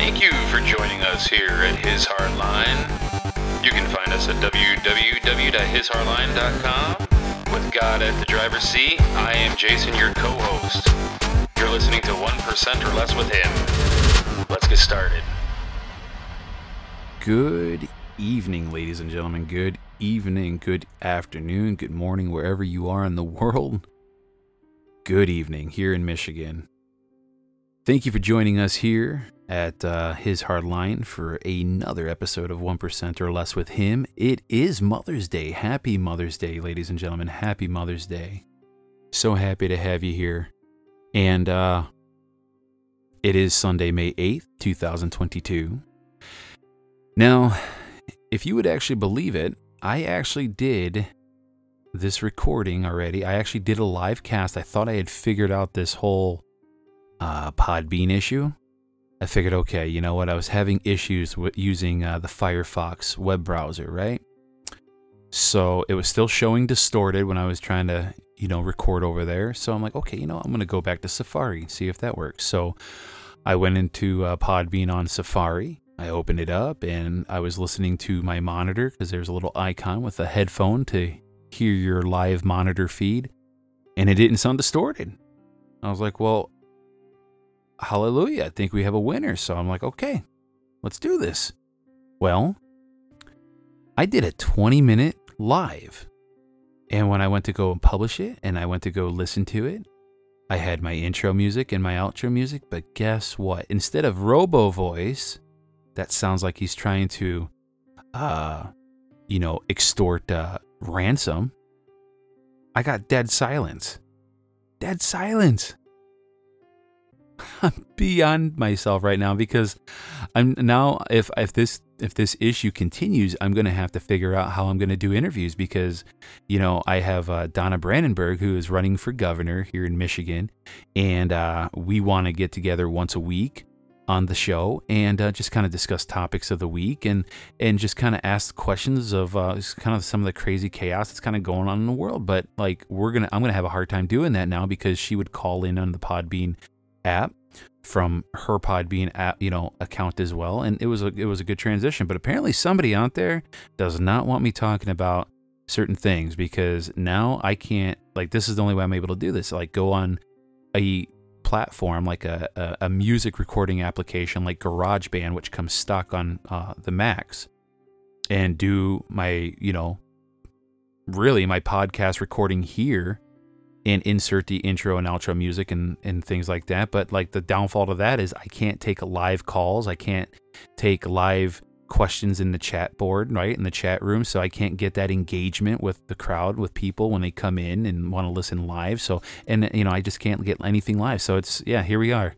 Thank you for joining us here at His Hardline. You can find us at www.hishardline.com. With God at the driver's seat, I am Jason, your co host. You're listening to 1% or Less with Him. Let's get started. Good evening, ladies and gentlemen. Good evening, good afternoon, good morning, wherever you are in the world. Good evening here in Michigan. Thank you for joining us here at uh, His Hardline for another episode of 1% or Less with Him. It is Mother's Day. Happy Mother's Day, ladies and gentlemen. Happy Mother's Day. So happy to have you here. And uh, it is Sunday, May 8th, 2022. Now, if you would actually believe it, I actually did this recording already. I actually did a live cast. I thought I had figured out this whole uh, Podbean issue. I figured, okay, you know what? I was having issues with using uh, the Firefox web browser, right? So it was still showing distorted when I was trying to, you know, record over there. So I'm like, okay, you know, I'm going to go back to Safari, see if that works. So I went into uh, Podbean on Safari. I opened it up and I was listening to my monitor because there's a little icon with a headphone to hear your live monitor feed, and it didn't sound distorted. I was like, well, hallelujah. I think we have a winner. So I'm like, okay, let's do this. Well, I did a 20 minute live. And when I went to go and publish it and I went to go listen to it, I had my intro music and my outro music. But guess what? Instead of robo voice, that sounds like he's trying to, uh, you know, extort uh, ransom. I got dead silence. Dead silence. I'm beyond myself right now because I'm now if if this if this issue continues, I'm going to have to figure out how I'm going to do interviews because you know I have uh, Donna Brandenburg who is running for governor here in Michigan, and uh, we want to get together once a week on the show and uh, just kind of discuss topics of the week and and just kind of ask questions of uh, kind of some of the crazy chaos that's kind of going on in the world. But like we're gonna, I'm gonna have a hard time doing that now because she would call in on the Podbean app from her Podbean app, you know, account as well, and it was a it was a good transition. But apparently, somebody out there does not want me talking about certain things because now I can't. Like, this is the only way I'm able to do this. Like, go on a platform like a, a, a music recording application like GarageBand, which comes stock on uh, the Macs, and do my you know really my podcast recording here and insert the intro and outro music and, and things like that. But like the downfall to that is I can't take live calls. I can't take live questions in the chat board, right? In the chat room. So I can't get that engagement with the crowd, with people when they come in and want to listen live. So, and you know, I just can't get anything live. So it's, yeah, here we are.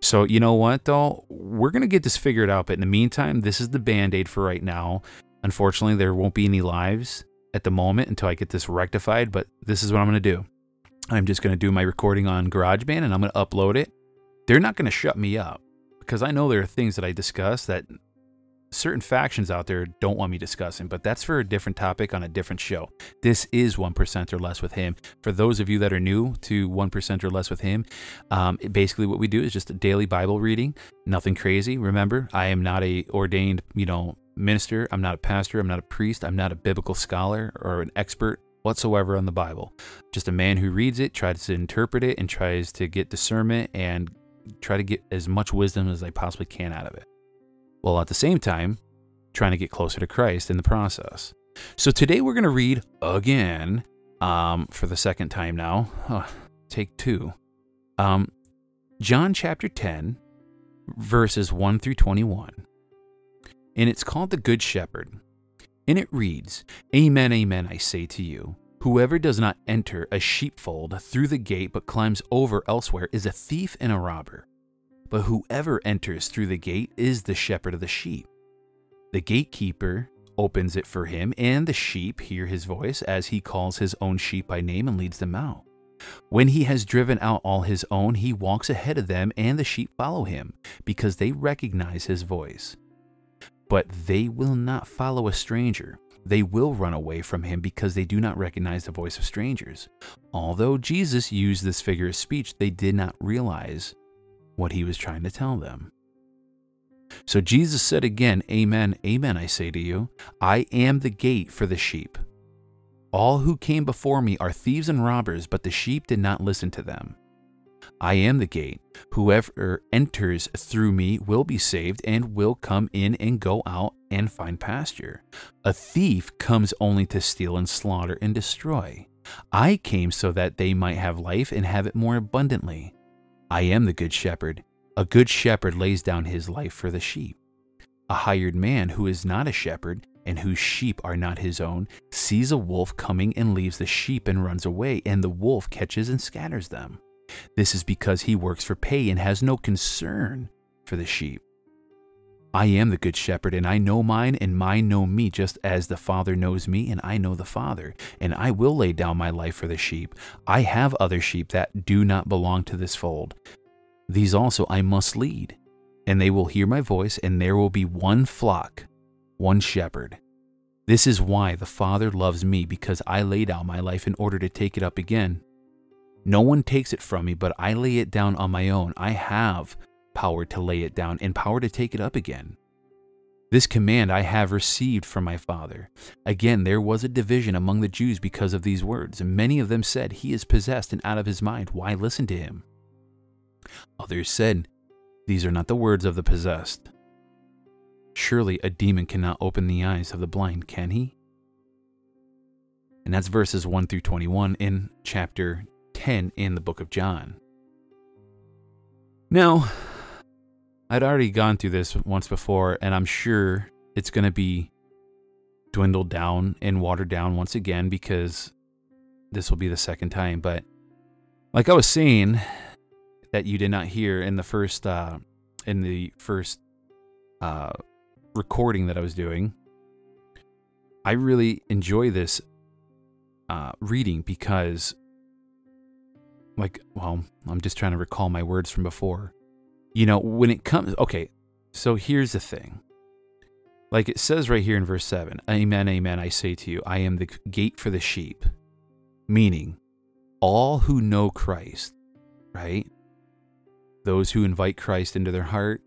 So, you know what though? We're going to get this figured out. But in the meantime, this is the band aid for right now. Unfortunately, there won't be any lives at the moment until I get this rectified. But this is what I'm going to do. I'm just going to do my recording on GarageBand and I'm going to upload it. They're not going to shut me up because I know there are things that I discuss that certain factions out there don't want me discussing, but that's for a different topic on a different show. This is 1% or less with him. For those of you that are new to 1% or less with him, um, basically what we do is just a daily Bible reading, nothing crazy. Remember, I am not a ordained, you know, minister. I'm not a pastor. I'm not a priest. I'm not a biblical scholar or an expert whatsoever on the Bible. Just a man who reads it, tries to interpret it, and tries to get discernment and try to get as much wisdom as I possibly can out of it. While at the same time, trying to get closer to Christ in the process. So today we're going to read again, um, for the second time now, take two, um, John chapter 10, verses 1 through 21. And it's called the Good Shepherd. And it reads, Amen, amen, I say to you. Whoever does not enter a sheepfold through the gate but climbs over elsewhere is a thief and a robber. But whoever enters through the gate is the shepherd of the sheep. The gatekeeper opens it for him, and the sheep hear his voice as he calls his own sheep by name and leads them out. When he has driven out all his own, he walks ahead of them, and the sheep follow him, because they recognize his voice. But they will not follow a stranger. They will run away from him because they do not recognize the voice of strangers. Although Jesus used this figure of speech, they did not realize what he was trying to tell them. So Jesus said again, Amen, Amen, I say to you, I am the gate for the sheep. All who came before me are thieves and robbers, but the sheep did not listen to them. I am the gate. Whoever enters through me will be saved and will come in and go out and find pasture. A thief comes only to steal and slaughter and destroy. I came so that they might have life and have it more abundantly. I am the good shepherd. A good shepherd lays down his life for the sheep. A hired man who is not a shepherd and whose sheep are not his own sees a wolf coming and leaves the sheep and runs away, and the wolf catches and scatters them. This is because he works for pay and has no concern for the sheep. I am the good shepherd, and I know mine, and mine know me, just as the Father knows me, and I know the Father. And I will lay down my life for the sheep. I have other sheep that do not belong to this fold. These also I must lead, and they will hear my voice, and there will be one flock, one shepherd. This is why the Father loves me, because I lay down my life in order to take it up again. No one takes it from me, but I lay it down on my own. I have power to lay it down and power to take it up again. This command I have received from my Father. Again, there was a division among the Jews because of these words, and many of them said, He is possessed and out of his mind. Why listen to him? Others said, These are not the words of the possessed. Surely a demon cannot open the eyes of the blind, can he? And that's verses 1 through 21 in chapter 10 in the book of John. Now, I'd already gone through this once before, and I'm sure it's going to be dwindled down and watered down once again because this will be the second time. But like I was saying, that you did not hear in the first uh, in the first uh, recording that I was doing. I really enjoy this uh, reading because, like, well, I'm just trying to recall my words from before. You know, when it comes, okay, so here's the thing. Like it says right here in verse 7 Amen, amen, I say to you, I am the gate for the sheep. Meaning, all who know Christ, right? Those who invite Christ into their heart,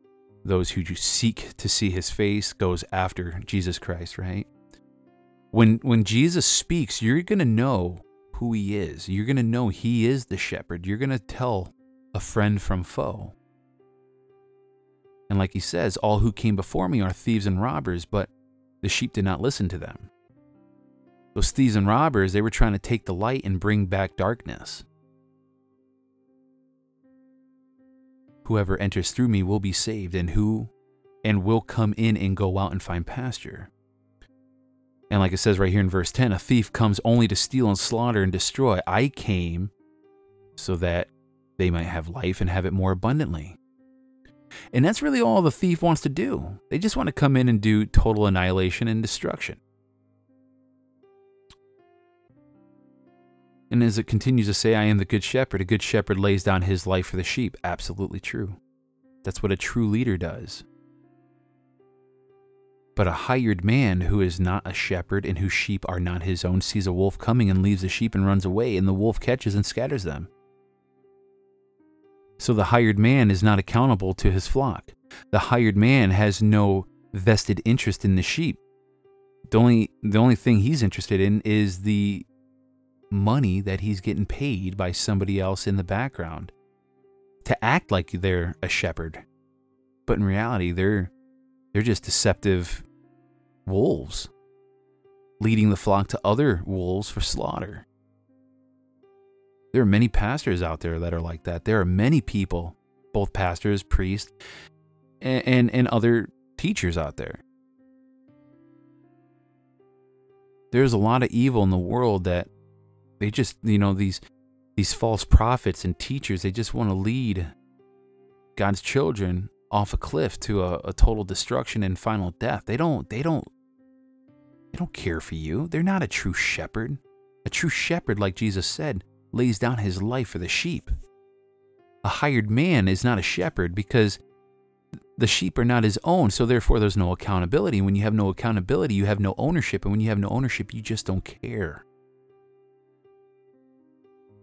those who seek to see his face goes after Jesus Christ, right? When when Jesus speaks, you're going to know who he is. You're going to know he is the shepherd. You're going to tell a friend from foe. And like he says, all who came before me are thieves and robbers, but the sheep did not listen to them. Those thieves and robbers, they were trying to take the light and bring back darkness. Whoever enters through me will be saved, and who and will come in and go out and find pasture. And like it says right here in verse 10, a thief comes only to steal and slaughter and destroy. I came so that they might have life and have it more abundantly. And that's really all the thief wants to do. They just want to come in and do total annihilation and destruction. And as it continues to say, I am the good shepherd, a good shepherd lays down his life for the sheep. Absolutely true. That's what a true leader does. But a hired man who is not a shepherd and whose sheep are not his own sees a wolf coming and leaves the sheep and runs away, and the wolf catches and scatters them. So the hired man is not accountable to his flock. The hired man has no vested interest in the sheep. The only, the only thing he's interested in is the money that he's getting paid by somebody else in the background to act like they're a shepherd. But in reality, they're they're just deceptive wolves leading the flock to other wolves for slaughter. There are many pastors out there that are like that. There are many people, both pastors, priests, and, and, and other teachers out there. There's a lot of evil in the world that they just, you know, these these false prophets and teachers, they just want to lead God's children off a cliff to a, a total destruction and final death. They don't they don't they don't care for you. They're not a true shepherd. A true shepherd, like Jesus said, lays down his life for the sheep. A hired man is not a shepherd because the sheep are not his own, so therefore there's no accountability. When you have no accountability, you have no ownership. And when you have no ownership, you just don't care.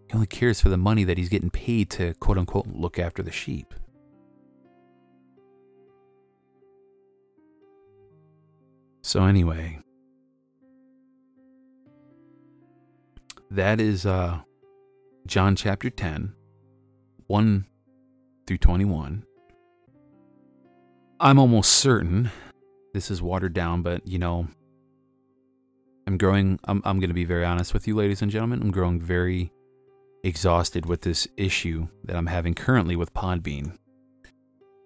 He only cares for the money that he's getting paid to quote unquote look after the sheep. So, anyway, that is uh, John chapter 10, 1 through 21. I'm almost certain this is watered down, but you know, I'm growing, I'm, I'm going to be very honest with you, ladies and gentlemen. I'm growing very exhausted with this issue that I'm having currently with Podbean.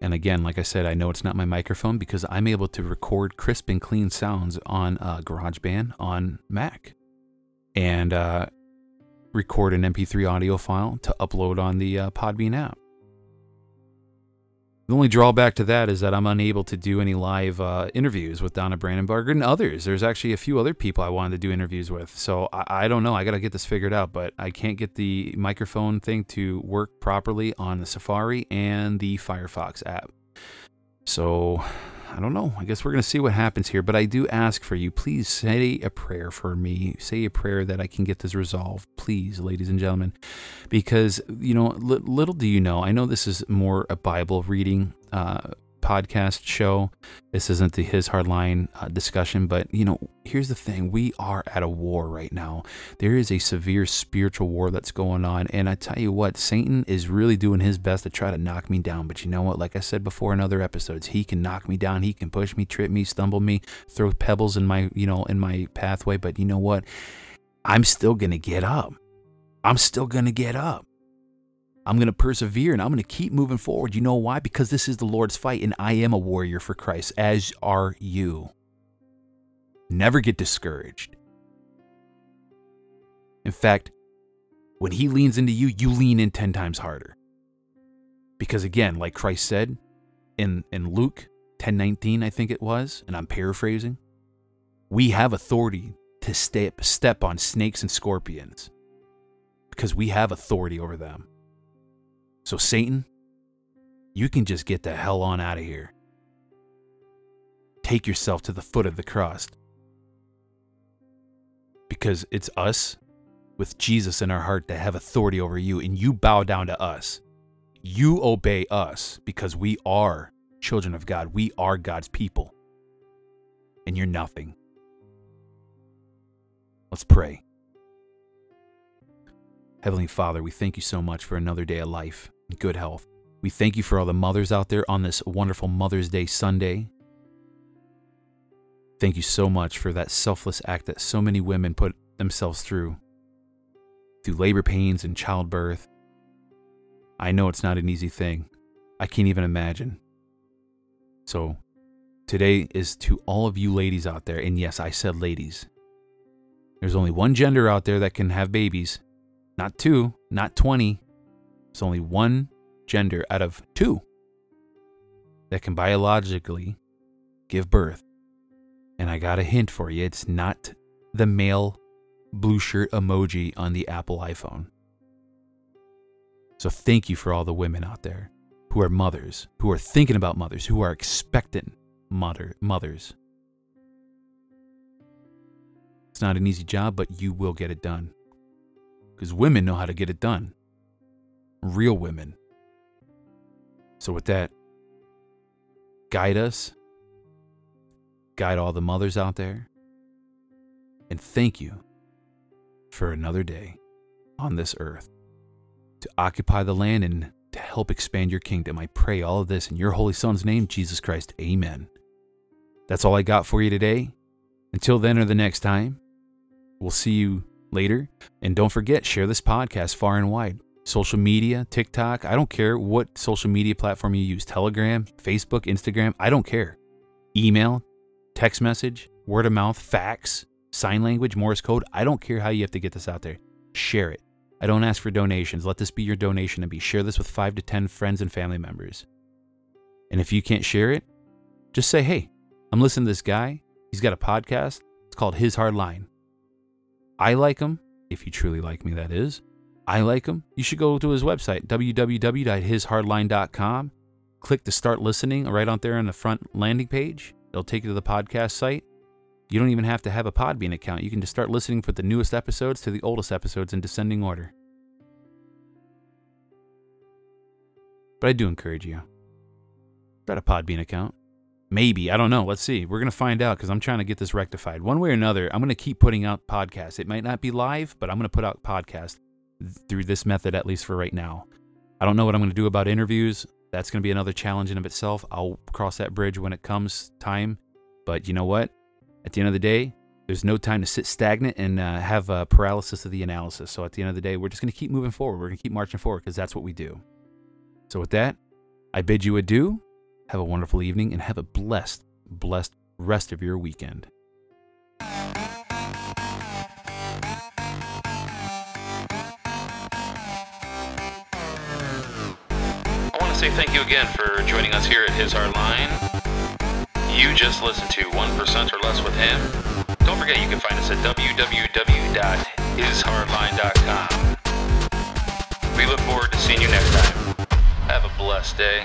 And again, like I said, I know it's not my microphone because I'm able to record crisp and clean sounds on uh, GarageBand on Mac and uh, record an MP3 audio file to upload on the uh, Podbean app. The only drawback to that is that I'm unable to do any live uh, interviews with Donna Brandenburger and others. There's actually a few other people I wanted to do interviews with. So I, I don't know. I got to get this figured out, but I can't get the microphone thing to work properly on the Safari and the Firefox app. So I don't know. I guess we're going to see what happens here. But I do ask for you, please say a prayer for me. Say a prayer that I can get this resolved, please, ladies and gentlemen. Because, you know, li- little do you know, I know this is more a Bible reading uh, podcast show. This isn't the His Hardline uh, discussion, but you know, here's the thing: we are at a war right now. There is a severe spiritual war that's going on, and I tell you what, Satan is really doing his best to try to knock me down. But you know what? Like I said before in other episodes, he can knock me down. He can push me, trip me, stumble me, throw pebbles in my, you know, in my pathway. But you know what? I'm still gonna get up. I'm still gonna get up. I'm going to persevere and I'm going to keep moving forward. You know why? Because this is the Lord's fight and I am a warrior for Christ, as are you. Never get discouraged. In fact, when He leans into you, you lean in 10 times harder. Because again, like Christ said in, in Luke 10:19, I think it was, and I'm paraphrasing, we have authority to step, step on snakes and scorpions because we have authority over them. So, Satan, you can just get the hell on out of here. Take yourself to the foot of the cross. Because it's us with Jesus in our heart that have authority over you, and you bow down to us. You obey us because we are children of God. We are God's people. And you're nothing. Let's pray. Heavenly Father, we thank you so much for another day of life and good health. We thank you for all the mothers out there on this wonderful Mother's Day Sunday. Thank you so much for that selfless act that so many women put themselves through, through labor pains and childbirth. I know it's not an easy thing. I can't even imagine. So, today is to all of you ladies out there, and yes, I said ladies. There's only one gender out there that can have babies, not two, not 20. It's only one gender out of two that can biologically give birth. And I got a hint for you it's not the male blue shirt emoji on the Apple iPhone. So thank you for all the women out there who are mothers, who are thinking about mothers, who are expectant mother mothers. It's not an easy job, but you will get it done because women know how to get it done. Real women. So, with that, guide us, guide all the mothers out there, and thank you for another day on this earth to occupy the land and to help expand your kingdom. I pray all of this in your Holy Son's name, Jesus Christ. Amen. That's all I got for you today. Until then or the next time, we'll see you later. And don't forget, share this podcast far and wide. Social media, TikTok, I don't care what social media platform you use Telegram, Facebook, Instagram, I don't care. Email, text message, word of mouth, fax, sign language, Morse code, I don't care how you have to get this out there. Share it. I don't ask for donations. Let this be your donation and be share this with 5 to 10 friends and family members. And if you can't share it, just say, "Hey, I'm listening to this guy. He's got a podcast. It's called His Hard Line. I like him, if you truly like me, that is. I like him. You should go to his website, www.hishardline.com. Click the start listening right out there on the front landing page. It'll take you to the podcast site. You don't even have to have a Podbean account. You can just start listening for the newest episodes to the oldest episodes in descending order. But I do encourage you. Start a Podbean account. Maybe. I don't know. Let's see. We're going to find out because I'm trying to get this rectified. One way or another, I'm going to keep putting out podcasts. It might not be live, but I'm going to put out podcasts through this method, at least for right now. I don't know what I'm going to do about interviews. That's going to be another challenge in of itself. I'll cross that bridge when it comes time. But you know what? At the end of the day, there's no time to sit stagnant and uh, have a paralysis of the analysis. So at the end of the day, we're just going to keep moving forward. We're going to keep marching forward because that's what we do. So with that, I bid you adieu. Have a wonderful evening and have a blessed, blessed rest of your weekend. Say thank you again for joining us here at His Hard Line. You just listened to 1% or Less with him. Don't forget you can find us at www.hishardline.com. We look forward to seeing you next time. Have a blessed day.